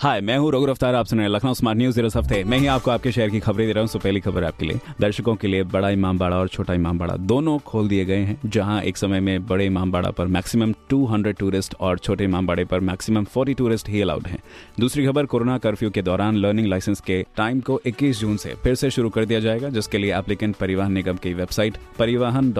हाय मैं हूँ रघु रफ्तार, आप सुन रहे लखनऊ स्मार्ट न्यूज़ इस हफ़्ते मैं ही आपको आपके शहर की खबरें दे रहा हूँ। सो पहली खबर आपके लिए। दर्शकों के लिए बड़ा इमाम बाड़ा और छोटा इमाम बाड़ा दोनों खोल दिए गए हैं, जहाँ एक समय में बड़े इमाम बाड़ा पर मैक्सिमम 200 टूरिस्ट और छोटे इमाम बाड़े पर मैक्सिमम 40 टूरिस्ट ही अलाउड हैं। दूसरी खबर, कोरोना कर्फ्यू के दौरान लर्निंग लाइसेंस के टाइम को 21 जून से फिर से शुरू कर दिया जाएगा, जिसके लिए एप्लीकेंट परिवहन निगम की वेबसाइट परिवहन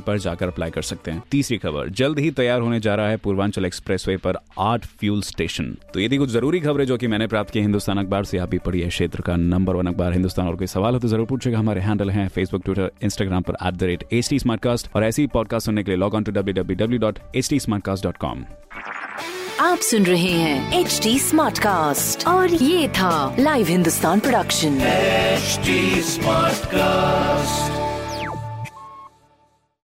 पर जाकर अप्लाई कर सकते हैं। तीसरी खबर, जल्द ही तैयार होने जा रहा है पूर्वांचल एक्सप्रेसवे पर आठ फ्यूल स्टेशन तो यदि कुछ ज़रूरी खबरें जो कि मैंने प्राप्त की हिंदुस्तान अखबार से आप भी पढ़िए क्षेत्र का नंबर वन अखबार। हिंदुस्तान और कोई सवाल हो तो ज़रूर पूछेगा। हमारे हैंडल हैं फेसबुक ट्विटर इंस्टाग्राम पर at the rate H T और ऐसी पॉडकास्ट सुनने के लिए log on to W W W dot H T dot com आप सुन रहे हैं एच टी स्मार्ट कास्ट और ये था live Hindustan production HD Smartcast.